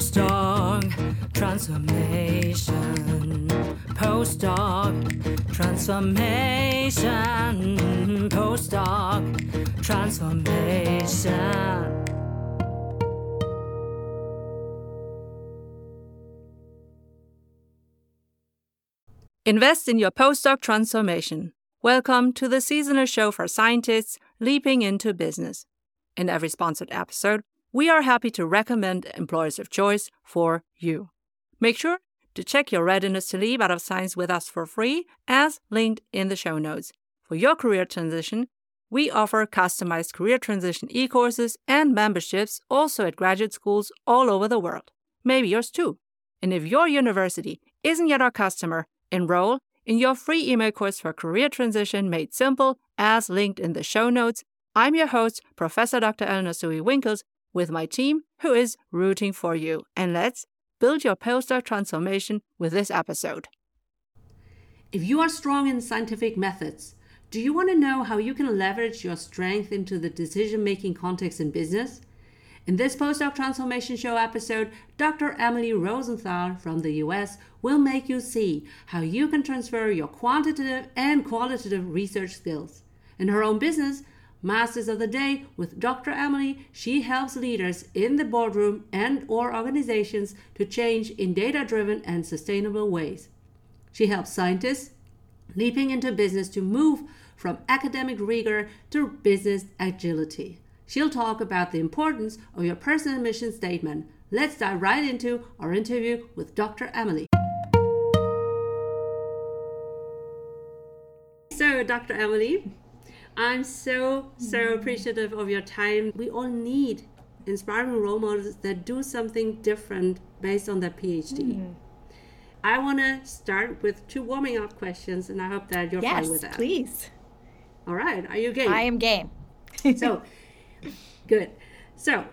postdoc transformation. Postdoc transformation. Postdoc transformation. Invest in your postdoc transformation. Welcome to the seasonal show for scientists leaping into business. In every sponsored episode, we are happy to recommend employers of choice for you. Make sure to check your readiness to leave out of science with us for free, as linked in the show notes. For your career transition, we offer customized career transition e courses and memberships also at graduate schools all over the world. Maybe yours too. And if your university isn't yet our customer, enroll in your free email course for career transition made simple, as linked in the show notes. I'm your host, Professor Dr. Eleonore Soei-Winkels, with my team who is rooting for you. And let's build your postdoc transformation with this episode. If you are strong in scientific methods, do you want to know how you can leverage your strength into the decision making context in business? In this postdoc transformation show episode, Dr. Emily Rosenthal from the US will make you see how you can transfer your quantitative and qualitative research skills. In her own business, Masters of the Day with Dr. Emily, she helps leaders in the boardroom and or organizations to change in data-driven and sustainable ways. She helps scientists leaping into business to move from academic rigor to business agility. She'll talk about the importance of your personal mission statement. Let's dive right into our interview with Dr. Emily. So, Dr. Emily, I'm so, so appreciative of your time. We all need inspiring role models that do something different based on their PhD. Mm. I want to start with two warming up questions, and I hope that you're yes, fine with that. Yes, please. All right. Are you game? I am game. so, good. So,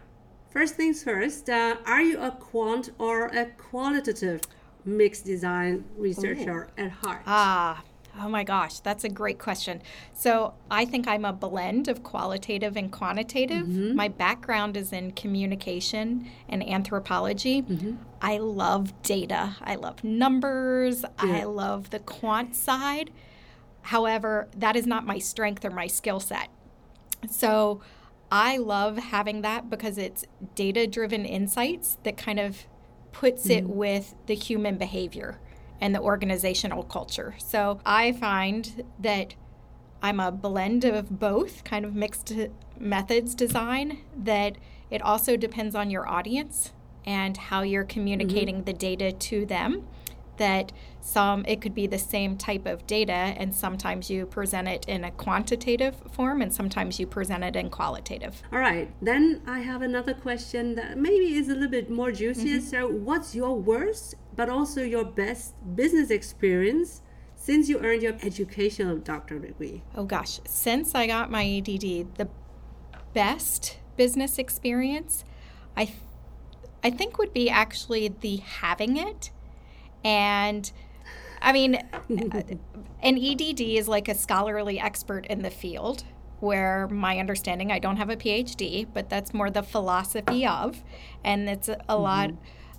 first things first, uh, are you a quant or a qualitative mixed design researcher Ooh. at heart? Ah, Oh my gosh, that's a great question. So, I think I'm a blend of qualitative and quantitative. Mm-hmm. My background is in communication and anthropology. Mm-hmm. I love data, I love numbers, yeah. I love the quant side. However, that is not my strength or my skill set. So, I love having that because it's data driven insights that kind of puts mm-hmm. it with the human behavior and the organizational culture. So I find that I'm a blend of both, kind of mixed methods design, that it also depends on your audience and how you're communicating mm-hmm. the data to them. That some, it could be the same type of data, and sometimes you present it in a quantitative form, and sometimes you present it in qualitative. All right, then I have another question that maybe is a little bit more juicy. Mm-hmm. So, what's your worst but also your best business experience since you earned your educational doctorate degree? Oh gosh, since I got my EDD, the best business experience I th- I think would be actually the having it and I mean an EDD is like a scholarly expert in the field where my understanding I don't have a PhD, but that's more the philosophy of and it's a, mm-hmm. lot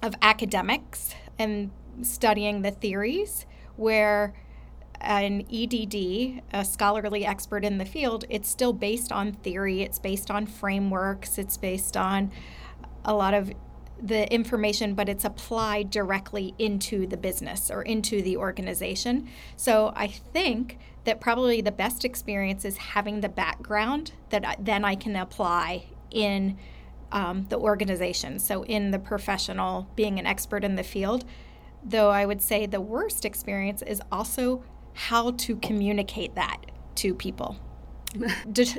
of academics and studying the theories where an EDD, a scholarly expert in the field, it's still based on theory, it's based on frameworks, it's based on a lot of the information, but it's applied directly into the business or into the organization. So I think that probably the best experience is having the background that I, then I can apply in um, the organization. So, in the professional, being an expert in the field, though I would say the worst experience is also how to communicate that to people.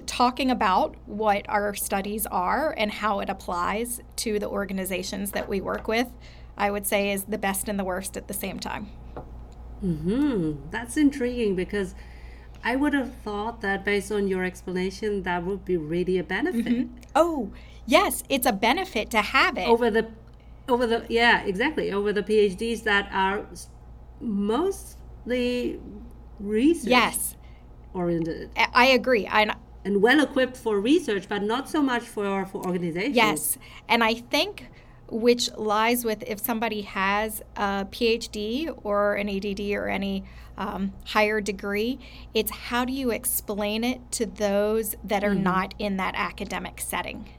Talking about what our studies are and how it applies to the organizations that we work with, I would say is the best and the worst at the same time. Hmm, that's intriguing because I would have thought that based on your explanation, that would be really a benefit. Mm-hmm. Oh, yes, it's a benefit to have it over the over the yeah exactly over the PhDs that are mostly research yes oriented. I agree. I and well equipped for research, but not so much for for organizations. Yes, and I think which lies with if somebody has a PhD or an EDD or any um, higher degree, it's how do you explain it to those that are mm-hmm. not in that academic setting.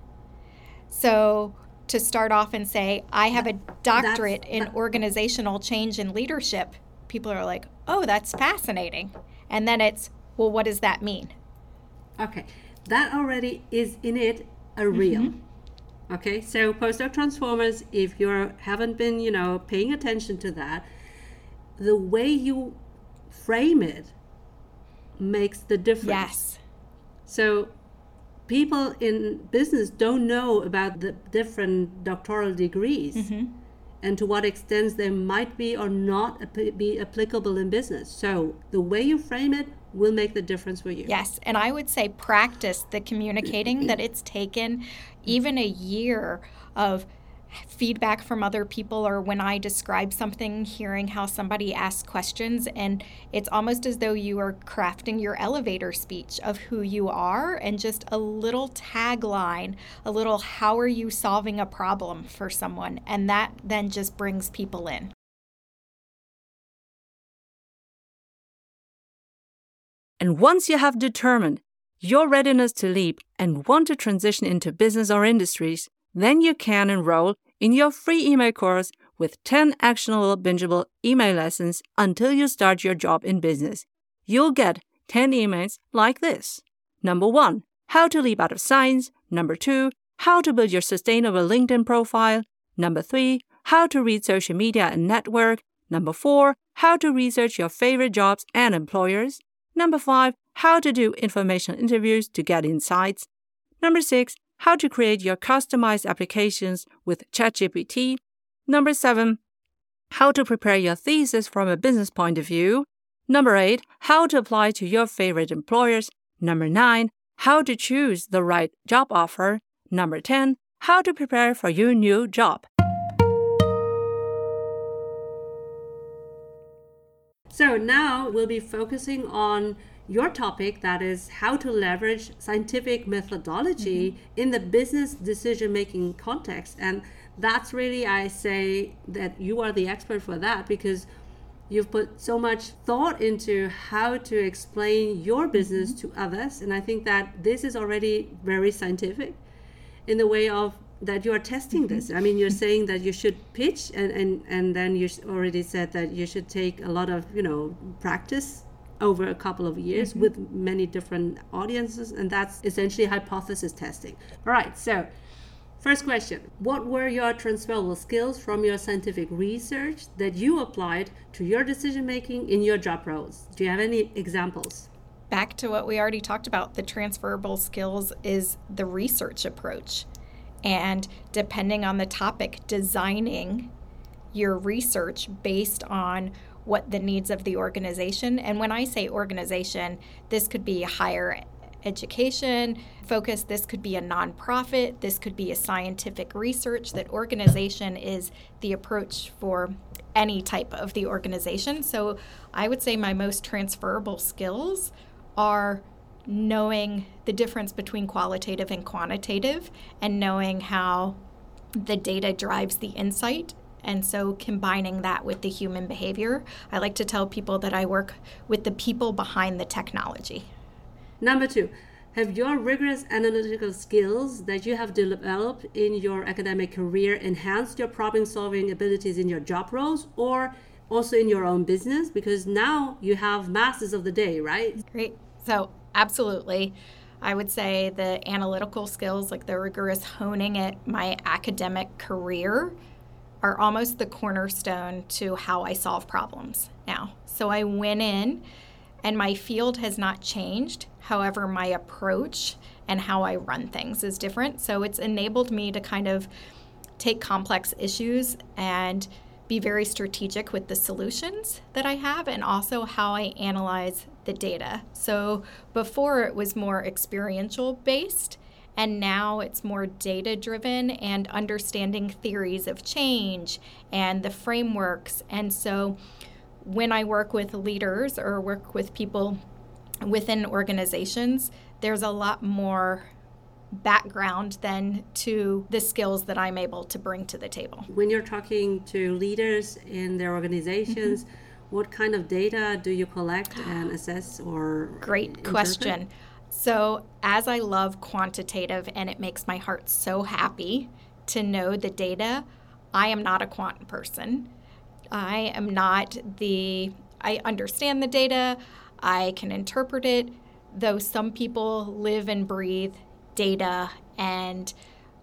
So to start off and say, I have a doctorate in organizational change and leadership, people are like, oh, that's fascinating. And then it's, well, what does that mean? Okay, that already is in it a real. Mm-hmm okay so postdoc transformers if you haven't been you know paying attention to that the way you frame it makes the difference yes so people in business don't know about the different doctoral degrees mm-hmm. and to what extent they might be or not be applicable in business so the way you frame it will make the difference for you. Yes, and I would say practice the communicating that it's taken even a year of feedback from other people or when I describe something, hearing how somebody asks questions. And it's almost as though you are crafting your elevator speech of who you are and just a little tagline, a little how are you solving a problem for someone. And that then just brings people in. And once you have determined your readiness to leap and want to transition into business or industries, then you can enroll in your free email course with 10 actionable, bingeable email lessons until you start your job in business. You'll get 10 emails like this. Number one, how to leap out of science. Number two, how to build your sustainable LinkedIn profile. Number three, how to read social media and network. Number four, how to research your favorite jobs and employers. Number five, how to do informational interviews to get insights. Number six, how to create your customized applications with ChatGPT. Number seven, how to prepare your thesis from a business point of view. Number eight, how to apply to your favorite employers. Number nine, how to choose the right job offer. Number 10, how to prepare for your new job. So now we'll be focusing on your topic that is how to leverage scientific methodology mm-hmm. in the business decision making context. And that's really, I say that you are the expert for that because you've put so much thought into how to explain your business mm-hmm. to others. And I think that this is already very scientific in the way of that you are testing this. Mm-hmm. I mean, you're saying that you should pitch, and, and, and then you already said that you should take a lot of, you know, practice over a couple of years mm-hmm. with many different audiences, and that's essentially hypothesis testing. All right, so first question What were your transferable skills from your scientific research that you applied to your decision making in your job roles? Do you have any examples? Back to what we already talked about, the transferable skills is the research approach and depending on the topic, designing your research based on what the needs of the organization. And when I say organization, this could be higher education focus, this could be a nonprofit, this could be a scientific research. That organization is the approach for any type of the organization. So I would say my most transferable skills are knowing the difference between qualitative and quantitative and knowing how the data drives the insight. And so combining that with the human behavior, I like to tell people that I work with the people behind the technology. Number two, have your rigorous analytical skills that you have developed in your academic career enhanced your problem solving abilities in your job roles or also in your own business? Because now you have masters of the day, right? Great. So absolutely. I would say the analytical skills, like the rigorous honing at my academic career, are almost the cornerstone to how I solve problems now. So I went in, and my field has not changed. However, my approach and how I run things is different. So it's enabled me to kind of take complex issues and be very strategic with the solutions that I have and also how I analyze the data. So before it was more experiential based, and now it's more data driven and understanding theories of change and the frameworks. And so when I work with leaders or work with people within organizations, there's a lot more background then to the skills that I'm able to bring to the table. When you're talking to leaders in their organizations, mm-hmm. What kind of data do you collect and assess or Great interpret? question. So, as I love quantitative and it makes my heart so happy to know the data, I am not a quant person. I am not the I understand the data, I can interpret it, though some people live and breathe data and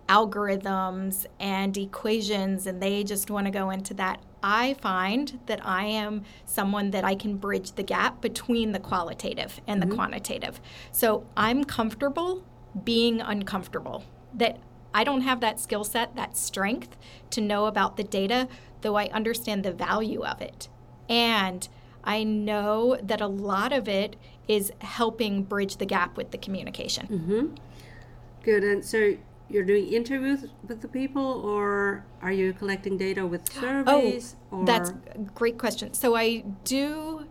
algorithms and equations and they just want to go into that. I find that I am someone that I can bridge the gap between the qualitative and the mm-hmm. quantitative. So I'm comfortable being uncomfortable. That I don't have that skill set, that strength to know about the data, though I understand the value of it. And I know that a lot of it is helping bridge the gap with the communication. Mm-hmm. Good. And so you're doing interviews with the people, or are you collecting data with surveys? Oh, or? that's a great question. So I do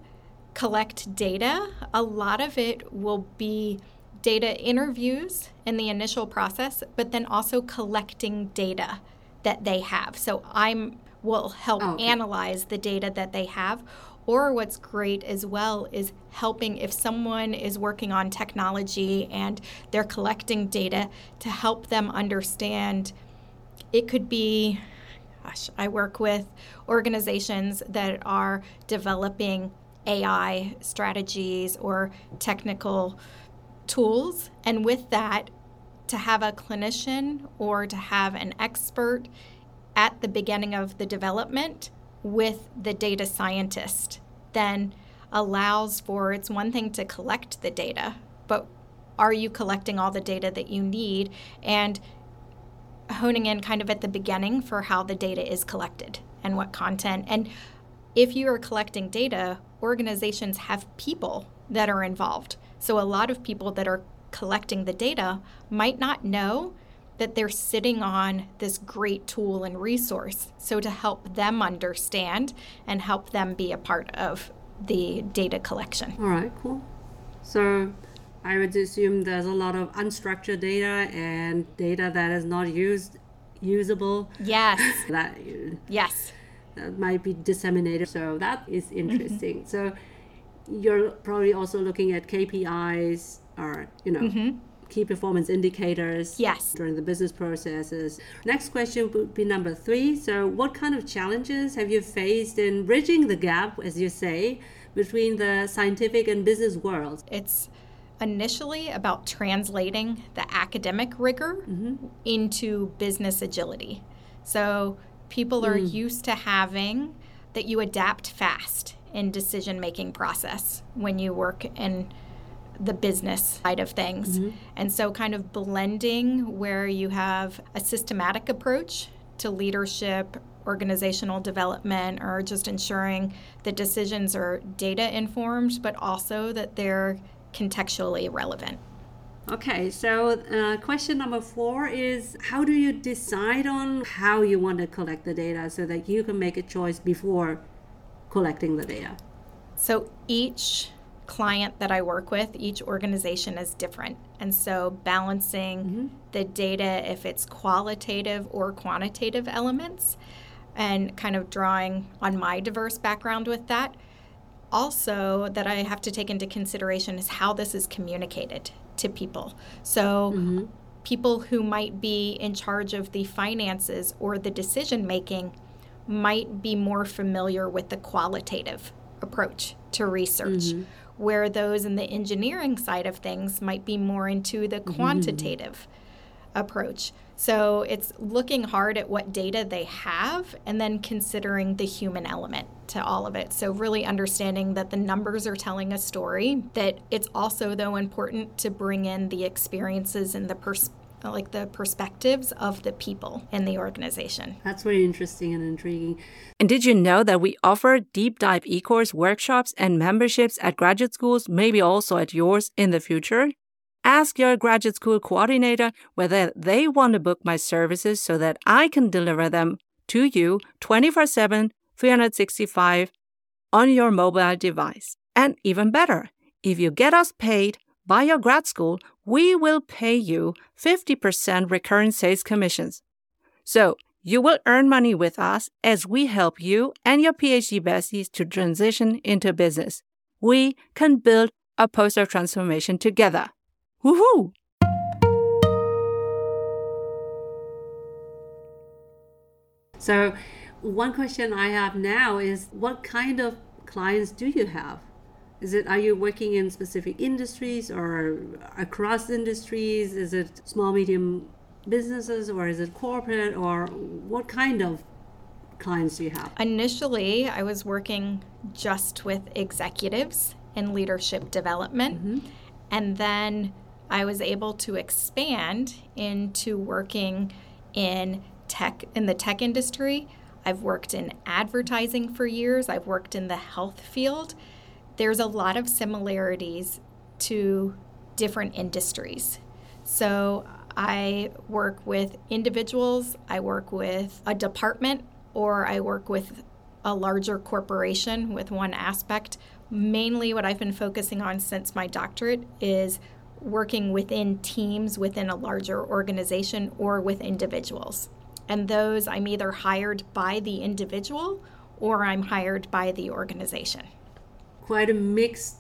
collect data. A lot of it will be data interviews in the initial process, but then also collecting data that they have. So I'm will help oh, okay. analyze the data that they have or what's great as well is helping if someone is working on technology and they're collecting data to help them understand. It could be, gosh, I work with organizations that are developing AI strategies or technical tools. And with that, to have a clinician or to have an expert at the beginning of the development with the data scientist then allows for it's one thing to collect the data, but are you collecting all the data that you need and honing in kind of at the beginning for how the data is collected and what content and if you are collecting data, organizations have people that are involved. So a lot of people that are collecting the data might not know that they're sitting on this great tool and resource. So, to help them understand and help them be a part of the data collection. All right, cool. So, I would assume there's a lot of unstructured data and data that is not used usable. Yes. that yes. That might be disseminated. So that is interesting. Mm-hmm. So you're probably also looking at KPIs or you know mm-hmm key performance indicators yes. during the business processes. Next question would be number three. So, what kind of challenges have you faced in bridging the gap, as you say, between the scientific and business worlds? It's initially about translating the academic rigor mm-hmm. into business agility. So, people are mm. used to having that you adapt fast in decision making process when you work in the business side of things. Mm-hmm. And so, kind of blending where you have a systematic approach to leadership, organizational development, or just ensuring that decisions are data informed, but also that they're contextually relevant. Okay, so uh, question number four is How do you decide on how you want to collect the data so that you can make a choice before collecting the data? So each client that I work with, each organization is different. And so balancing mm-hmm. the data, if it's qualitative or quantitative elements, and kind of drawing on my diverse background with that. Also, that I have to take into consideration is how this is communicated to people. So, mm-hmm. people who might be in charge of the finances or the decision making might be more familiar with the qualitative approach to research. Mm-hmm where those in the engineering side of things might be more into the mm-hmm. quantitative mm-hmm. approach. So it's looking hard at what data they have and then considering the human element to all of it. So really understanding that the numbers are telling a story, that it's also though important to bring in the experiences and the perspective like the perspectives of the people in the organization. That's very interesting and intriguing. And did you know that we offer deep dive e course workshops and memberships at graduate schools, maybe also at yours in the future? Ask your graduate school coordinator whether they want to book my services so that I can deliver them to you 24 7, 365 on your mobile device. And even better, if you get us paid by your grad school, we will pay you 50% recurring sales commissions. So you will earn money with us as we help you and your PhD besties to transition into business. We can build a postdoc transformation together. Woohoo! So, one question I have now is what kind of clients do you have? Is it are you working in specific industries or across industries? Is it small medium businesses or is it corporate or what kind of clients do you have? Initially, I was working just with executives in leadership development. Mm-hmm. And then I was able to expand into working in tech in the tech industry. I've worked in advertising for years. I've worked in the health field. There's a lot of similarities to different industries. So I work with individuals, I work with a department, or I work with a larger corporation with one aspect. Mainly, what I've been focusing on since my doctorate is working within teams within a larger organization or with individuals. And those I'm either hired by the individual or I'm hired by the organization. Quite a mixed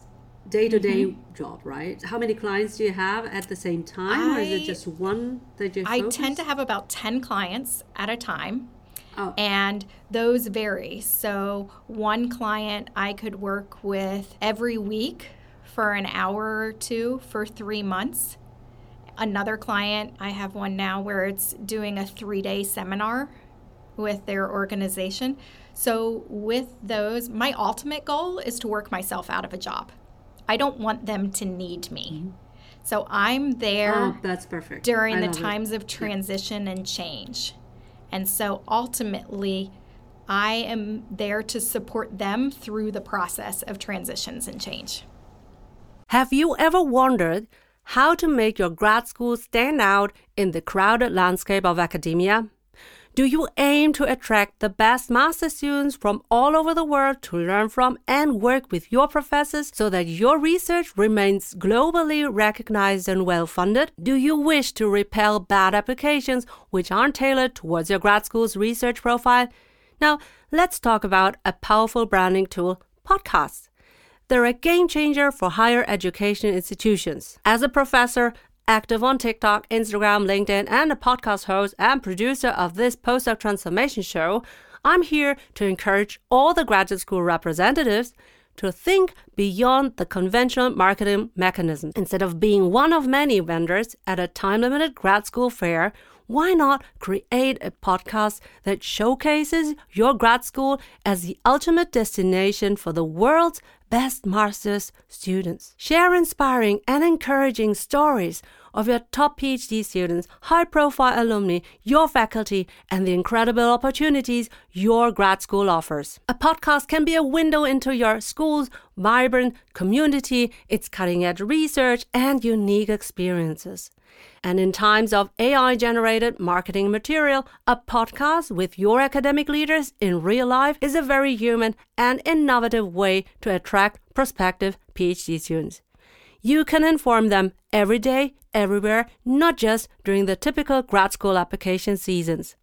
day to day job, right? How many clients do you have at the same time, or is it I- just one that you I focus? tend to have about 10 clients at a time. Oh. And those vary. So, one client I could work with every week for an hour or two for three months. Another client, I have one now where it's doing a three day seminar with their organization. So, with those, my ultimate goal is to work myself out of a job. I don't want them to need me. Mm-hmm. So, I'm there Oh, that's perfect. during I the love it. times of transition and change. And so ultimately, I am there to support them through the process of transitions and change. Have you ever wondered how to make your grad school stand out in the crowded landscape of academia? Do you aim to attract the best master students from all over the world to learn from and work with your professors so that your research remains globally recognized and well funded? Do you wish to repel bad applications which aren't tailored towards your grad school's research profile? Now, let's talk about a powerful branding tool podcasts. They're a game changer for higher education institutions. As a professor, active on TikTok, Instagram, LinkedIn, and a podcast host and producer of this postdoc transformation show, I'm here to encourage all the graduate school representatives to think beyond the conventional marketing mechanism. Instead of being one of many vendors at a time limited grad school fair, why not create a podcast that showcases your grad school as the ultimate destination for the world's best master's students? Share inspiring and encouraging stories of your top PhD students, high profile alumni, your faculty, and the incredible opportunities your grad school offers. A podcast can be a window into your school's vibrant community, its cutting edge research, and unique experiences. And in times of AI generated marketing material, a podcast with your academic leaders in real life is a very human and innovative way to attract prospective PhD students. You can inform them every day, everywhere, not just during the typical grad school application seasons.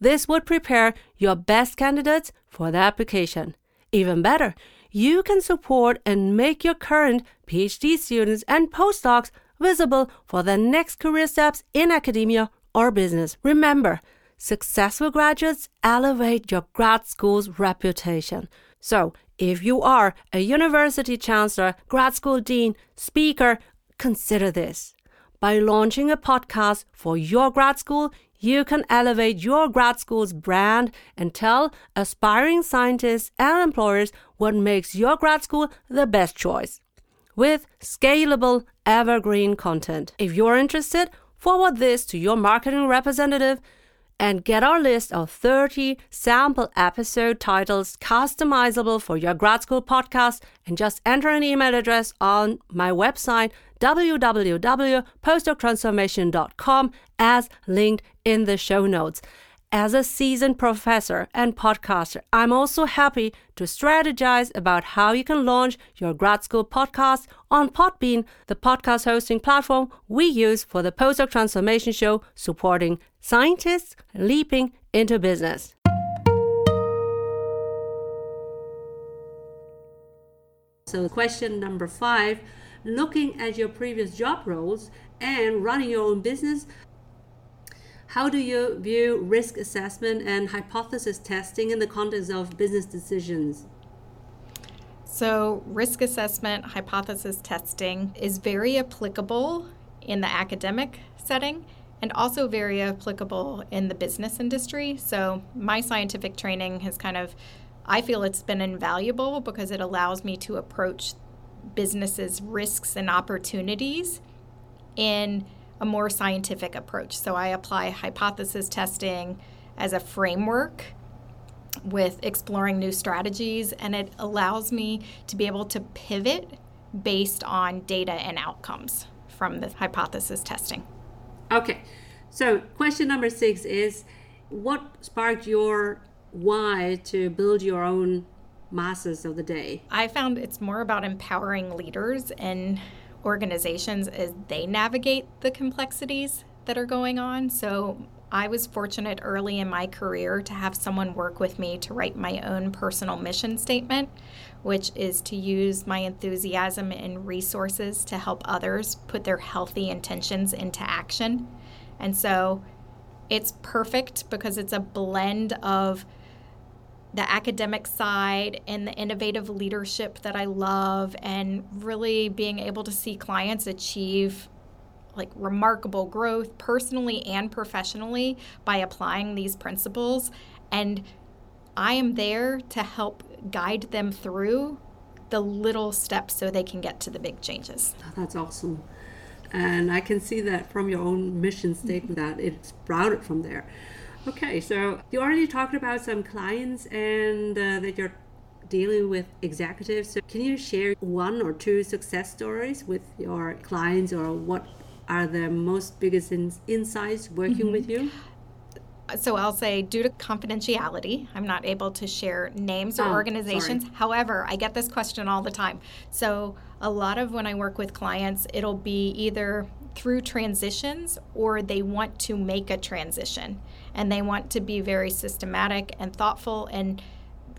This would prepare your best candidates for the application. Even better, you can support and make your current PhD students and postdocs visible for their next career steps in academia or business. Remember, successful graduates elevate your grad school's reputation. So, if you are a university chancellor, grad school dean, speaker, consider this. By launching a podcast for your grad school, you can elevate your grad school's brand and tell aspiring scientists and employers what makes your grad school the best choice with scalable, evergreen content. If you're interested, forward this to your marketing representative and get our list of 30 sample episode titles customizable for your grad school podcast and just enter an email address on my website www.postdoctransformation.com as linked in the show notes. As a seasoned professor and podcaster, I'm also happy to strategize about how you can launch your grad school podcast on Podbean, the podcast hosting platform we use for the Postdoc Transformation Show, supporting scientists leaping into business. So, question number five looking at your previous job roles and running your own business, how do you view risk assessment and hypothesis testing in the context of business decisions? So, risk assessment, hypothesis testing is very applicable in the academic setting and also very applicable in the business industry. So, my scientific training has kind of, I feel it's been invaluable because it allows me to approach businesses' risks and opportunities in a more scientific approach. So I apply hypothesis testing as a framework with exploring new strategies, and it allows me to be able to pivot based on data and outcomes from the hypothesis testing. Okay, so question number six is what sparked your why to build your own Masters of the Day? I found it's more about empowering leaders and organizations as they navigate the complexities that are going on. So I was fortunate early in my career to have someone work with me to write my own personal mission statement, which is to use my enthusiasm and resources to help others put their healthy intentions into action. And so it's perfect because it's a blend of the academic side and the innovative leadership that I love, and really being able to see clients achieve like remarkable growth personally and professionally by applying these principles. And I am there to help guide them through the little steps so they can get to the big changes. Oh, that's awesome. And I can see that from your own mission statement that it sprouted from there. Okay, so you already talked about some clients and uh, that you're dealing with executives. So can you share one or two success stories with your clients, or what are the most biggest in- insights working mm-hmm. with you? so I'll say, due to confidentiality, I'm not able to share names or oh, organizations. Sorry. However, I get this question all the time. So, a lot of when I work with clients, it'll be either through transitions or they want to make a transition. And they want to be very systematic and thoughtful and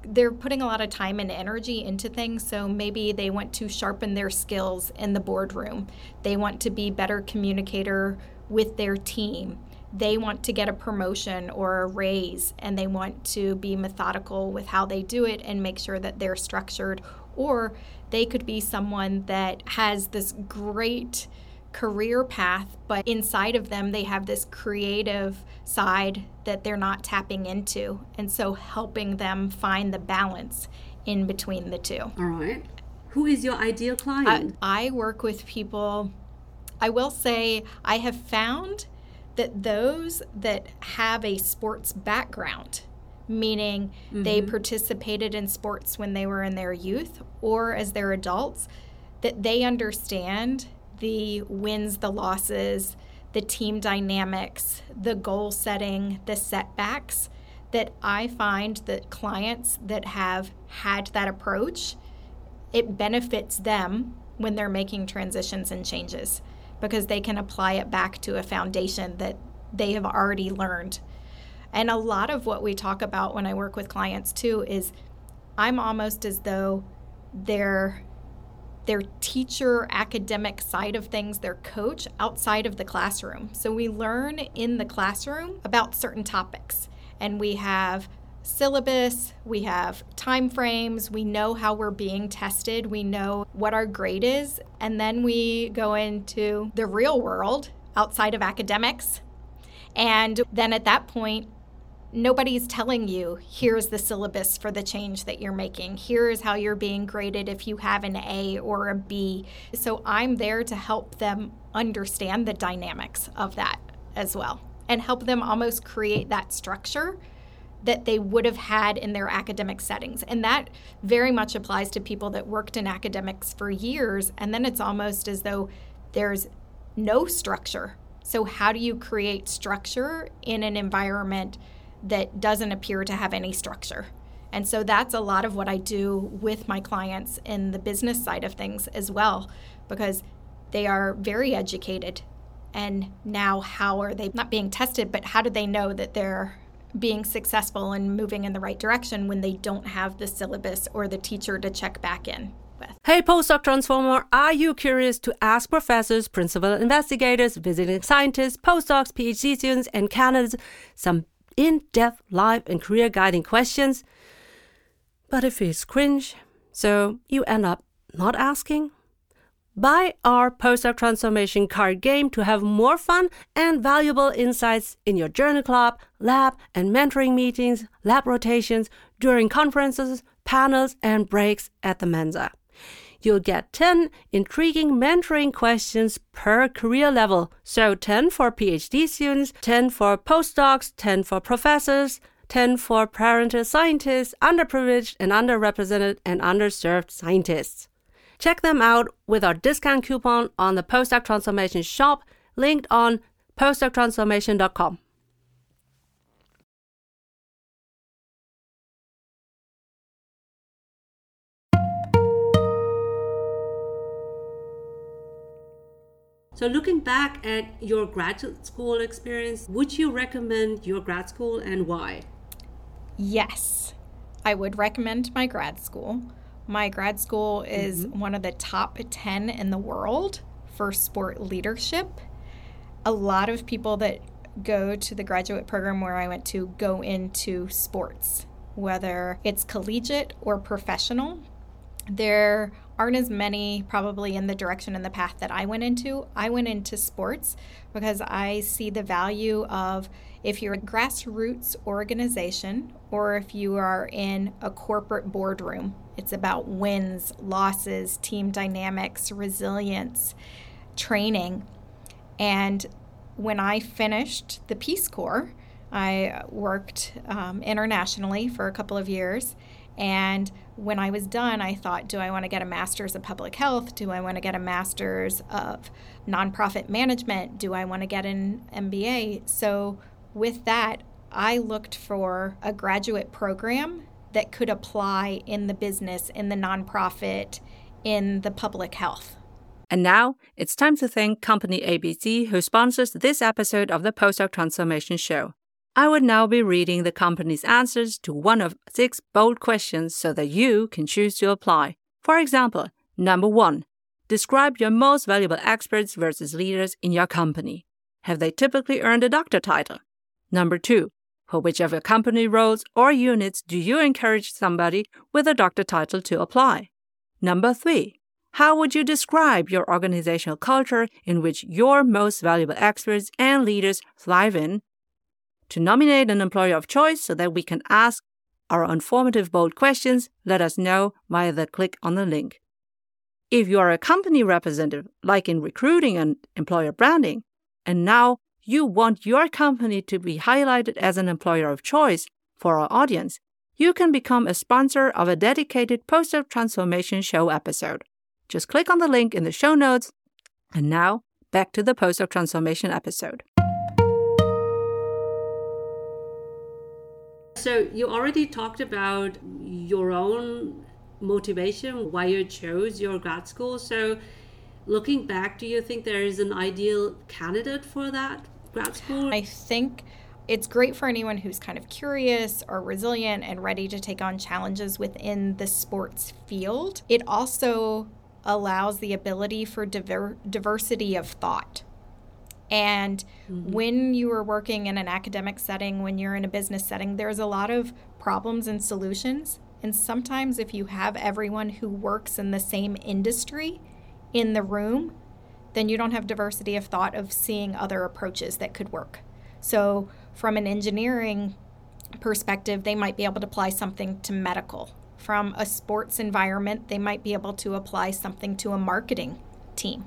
they're putting a lot of time and energy into things. So maybe they want to sharpen their skills in the boardroom. They want to be better communicator with their team. They want to get a promotion or a raise and they want to be methodical with how they do it and make sure that they're structured. Or they could be someone that has this great career path, but inside of them, they have this creative side that they're not tapping into. And so helping them find the balance in between the two. All right. Who is your ideal client? I, I work with people, I will say, I have found that those that have a sports background, meaning mm-hmm. they participated in sports when they were in their youth or as their adults, that they understand the wins, the losses, the team dynamics, the goal setting, the setbacks that I find that clients that have had that approach, it benefits them when they're making transitions and changes because they can apply it back to a foundation that they have already learned. And a lot of what we talk about when I work with clients too is I'm almost as though they're their teacher academic side of things, their coach outside of the classroom. So we learn in the classroom about certain topics and we have syllabus, we have time frames, we know how we're being tested, we know what our grade is, and then we go into the real world outside of academics. And then at that point, nobody's telling you here's the syllabus for the change that you're making. Here's how you're being graded if you have an a or a b. So i'm there to help them understand the dynamics of that as well and help them almost create that structure that they would have had in their academic settings. And that very much applies to people that worked in academics for years and then it's almost as though there's no structure. So how do you create structure in an environment that doesn't appear to have any structure. And so that's a lot of what I do with my clients in the business side of things as well, because they are very educated. And now, how are they not being tested, but how do they know that they're being successful and moving in the right direction when they don't have the syllabus or the teacher to check back in? With. Hey, postdoc transformer, are you curious to ask professors, principal investigators, visiting scientists, postdocs, PhD students, and candidates some in depth life and career guiding questions? But it feels cringe, so you end up not asking? Buy our postdoc transformation card game to have more fun and valuable insights in your journal club, lab, and mentoring meetings, lab rotations, during conferences, panels, and breaks at the Mensa. You'll get 10 intriguing mentoring questions per career level. So 10 for PhD students, 10 for postdocs, 10 for professors, 10 for parental scientists, underprivileged and underrepresented and underserved scientists. Check them out with our discount coupon on the Postdoc Transformation shop, linked on postdoctransformation.com. So, looking back at your graduate school experience, would you recommend your grad school and why? Yes, I would recommend my grad school. My grad school is mm-hmm. one of the top 10 in the world for sport leadership. A lot of people that go to the graduate program where I went to go into sports, whether it's collegiate or professional. There aren't as many probably in the direction and the path that I went into. I went into sports because I see the value of if you're a grassroots organization or if you are in a corporate boardroom, it's about wins, losses, team dynamics, resilience, training. And when I finished the Peace Corps, I worked um, internationally for a couple of years. And when I was done, I thought, do I want to get a master's of public health? Do I want to get a master's of nonprofit management? Do I want to get an MBA? So, with that, I looked for a graduate program that could apply in the business, in the nonprofit, in the public health. And now it's time to thank Company ABC, who sponsors this episode of the Postdoc Transformation Show. I would now be reading the company's answers to one of six bold questions so that you can choose to apply. For example, number one, describe your most valuable experts versus leaders in your company. Have they typically earned a doctor title? Number two, for which of your company roles or units do you encourage somebody with a doctor title to apply? Number three, how would you describe your organizational culture in which your most valuable experts and leaders thrive in to nominate an employer of choice so that we can ask our informative, bold questions, let us know via the click on the link. If you are a company representative, like in recruiting and employer branding, and now you want your company to be highlighted as an employer of choice for our audience, you can become a sponsor of a dedicated Postdoc Transformation Show episode. Just click on the link in the show notes. And now, back to the Postdoc Transformation episode. So you already talked about your own motivation, why you chose your grad school. So looking back, do you think there is an ideal candidate for that grad school? I think it's great for anyone who's kind of curious or resilient and ready to take on challenges within the sports field. It also allows the ability for diver- diversity of thought. And mm-hmm. when you are working in an academic setting, when you're in a business setting, there's a lot of problems and solutions. And sometimes, if you have everyone who works in the same industry in the room, then you don't have diversity of thought of seeing other approaches that could work. So, from an engineering perspective, they might be able to apply something to medical. From a sports environment, they might be able to apply something to a marketing team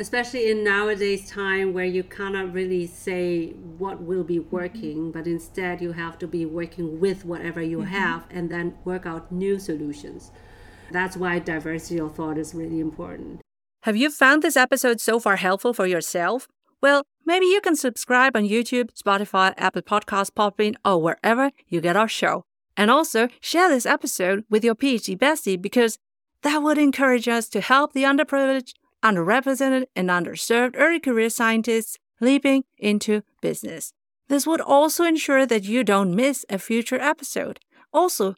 especially in nowadays time where you cannot really say what will be working mm-hmm. but instead you have to be working with whatever you mm-hmm. have and then work out new solutions that's why diversity of thought is really important have you found this episode so far helpful for yourself well maybe you can subscribe on YouTube, Spotify, Apple Podcasts, Podbean, or wherever you get our show. And also share this episode with your PhD bestie because that would encourage us to help the underprivileged, underrepresented, and underserved early career scientists leaping into business. This would also ensure that you don't miss a future episode. Also,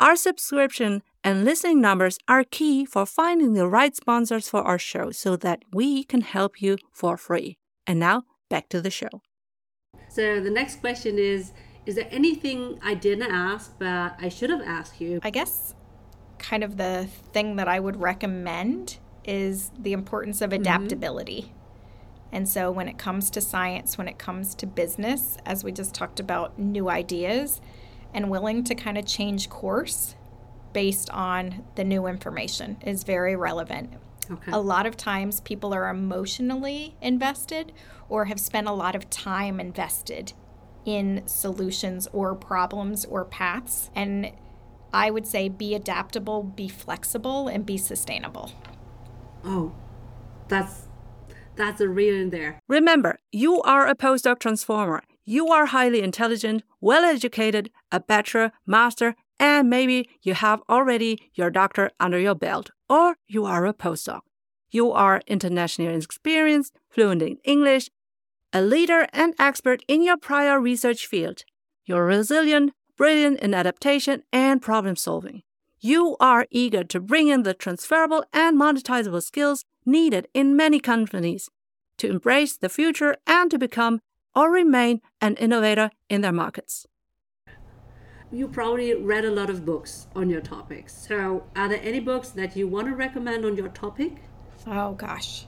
our subscription and listening numbers are key for finding the right sponsors for our show so that we can help you for free. And now, back to the show. So the next question is Is there anything I didn't ask but I should have asked you? I guess kind of the thing that I would recommend is the importance of mm-hmm. adaptability. And so when it comes to science, when it comes to business, as we just talked about new ideas, and willing to kind of change course based on the new information is very relevant. Okay. A lot of times people are emotionally invested or have spent a lot of time invested in solutions or problems or paths. And I would say be adaptable, be flexible, and be sustainable. Oh, that's that's a real in there. Remember, you are a postdoc transformer. You are highly intelligent, well educated, a bachelor, master, and maybe you have already your doctor under your belt, or you are a postdoc. You are internationally experienced, fluent in English, a leader and expert in your prior research field. You're resilient, brilliant in adaptation and problem solving. You are eager to bring in the transferable and monetizable skills needed in many companies to embrace the future and to become or remain an innovator in their markets. You probably read a lot of books on your topics. So, are there any books that you want to recommend on your topic? Oh gosh.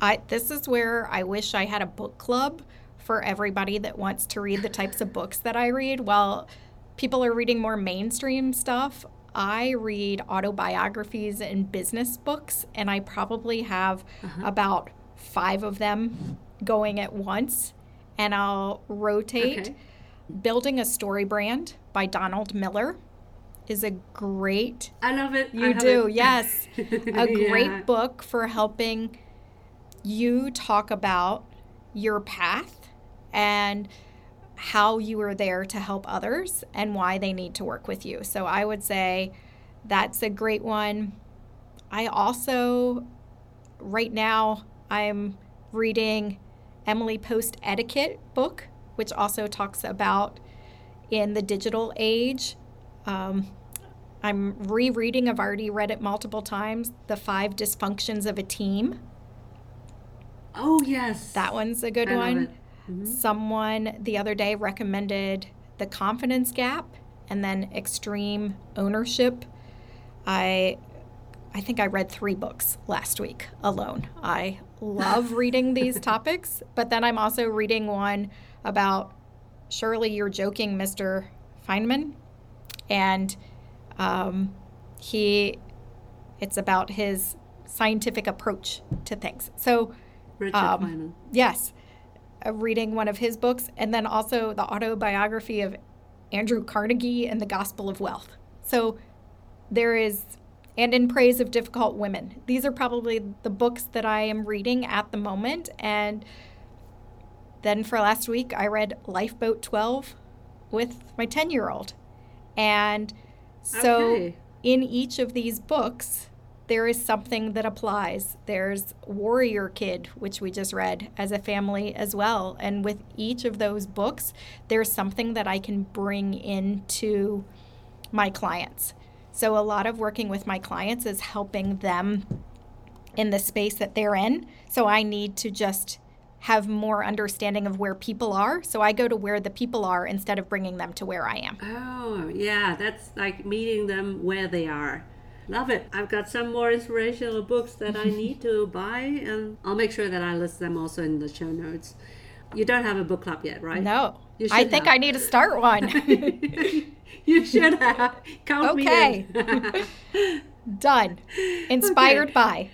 I this is where I wish I had a book club for everybody that wants to read the types of books that I read. While people are reading more mainstream stuff, I read autobiographies and business books and I probably have uh-huh. about 5 of them going at once and I'll rotate. Okay. Building a Story Brand by Donald Miller is a great I love it. You do, it. yes. A great Yeah. book for helping you talk about your path and how you are there to help others and why they need to work with you. So I would say that's a great one. I also, right now, I'm reading Emily Post Etiquette book, which also talks about in the digital age. Um, I'm rereading, I've already read it multiple times, The Five Dysfunctions of a Team. Oh yes. That one's a good I one. Mm-hmm. Someone the other day recommended The Confidence Gap and then Extreme Ownership. I I think I read 3 books last week alone. I love reading these topics, but then I'm also reading one about Surely You're Joking, Mr. Feynman. And um, he it's about his scientific approach to things. So Richard um, Feynman. Yes, reading one of his books, and then also the autobiography of Andrew Carnegie and the Gospel of Wealth. So there is, and in praise of difficult women. These are probably the books that I am reading at the moment. And then for last week, I read Lifeboat 12 with my 10 year old. And so Okay. in each of these books, there is something that applies. There's Warrior Kid, which we just read as a family as well. And with each of those books, there's something that I can bring into my clients. So a lot of working with my clients is helping them in the space that they're in. So I need to just have more understanding of where people are. So I go to where the people are instead of bringing them to where I am. Oh, yeah, that's like meeting them where they are. Love it. I've got some more inspirational books that I need to buy, and I'll make sure that I list them also in the show notes. You don't have a book club yet, right? No, I think have. I need to start one. you should have. Count Okay. me in. Done. Inspired by.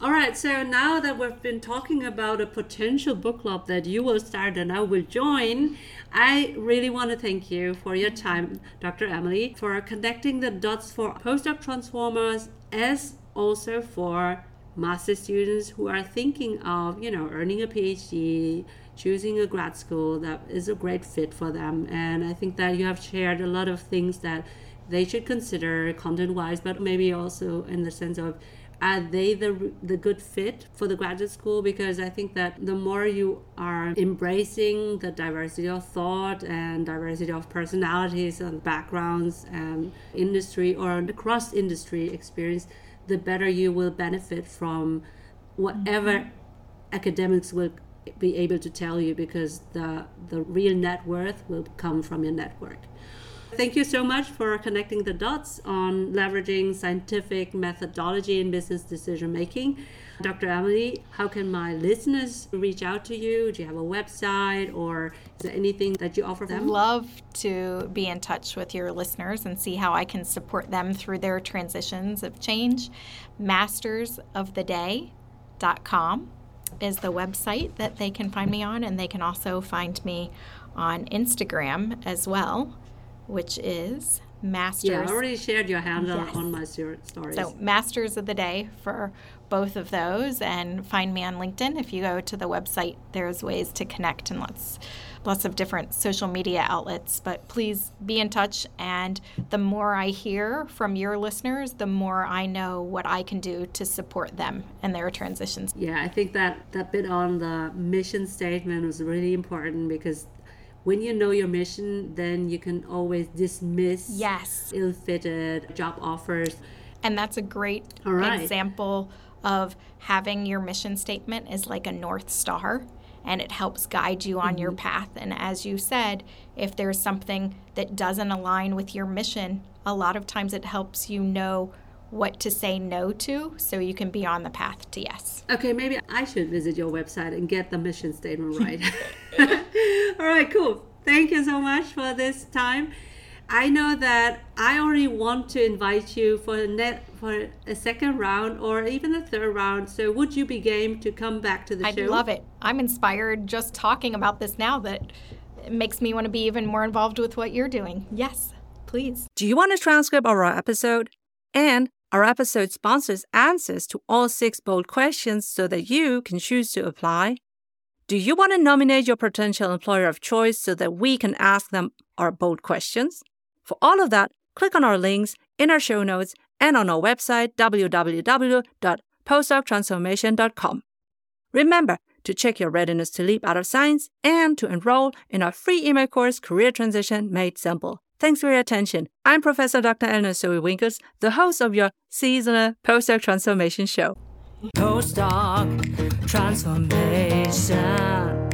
All right, so now that we've been talking about a potential book club that you will start and I will join, I really want to thank you for your time, Dr. Emily, for connecting the dots for postdoc transformers as also for master students who are thinking of, you know, earning a PhD, choosing a grad school that is a great fit for them. And I think that you have shared a lot of things that they should consider content wise, but maybe also in the sense of are they the the good fit for the graduate school because i think that the more you are embracing the diversity of thought and diversity of personalities and backgrounds and industry or the cross industry experience the better you will benefit from whatever mm-hmm. academics will be able to tell you because the the real net worth will come from your network Thank you so much for connecting the dots on leveraging scientific methodology in business decision making. Dr. Emily, how can my listeners reach out to you? Do you have a website or is there anything that you offer them? I'd love to be in touch with your listeners and see how I can support them through their transitions of change. Mastersoftheday.com is the website that they can find me on, and they can also find me on Instagram as well which is Masters. Yeah, I already shared your handle yes. on my stories. So, Masters of the Day for both of those, and find me on LinkedIn. If you go to the website, there's ways to connect and lots, lots of different social media outlets. But please be in touch, and the more I hear from your listeners, the more I know what I can do to support them and their transitions. Yeah, I think that that bit on the mission statement was really important because when you know your mission, then you can always dismiss yes ill-fitted job offers. And that's a great right. example of having your mission statement is like a north star and it helps guide you on mm-hmm. your path. And as you said, if there's something that doesn't align with your mission, a lot of times it helps you know what to say no to so you can be on the path to yes. Okay, maybe I should visit your website and get the mission statement right. All right, cool. Thank you so much for this time. I know that I already want to invite you for a net for a second round or even a third round. So would you be game to come back to the I'd show? I love it. I'm inspired just talking about this now that it makes me want to be even more involved with what you're doing. Yes, please. Do you want a transcript of our episode? And our episode sponsors answers to all six bold questions so that you can choose to apply. Do you want to nominate your potential employer of choice so that we can ask them our bold questions? For all of that, click on our links in our show notes and on our website www.postdoctransformation.com. Remember to check your readiness to leap out of science and to enroll in our free email course, Career Transition Made Simple. Thanks for your attention. I'm Professor Dr. Eleonore Soei-Winkels, the host of your seasonal postdoc transformation show. Postdoc transformation.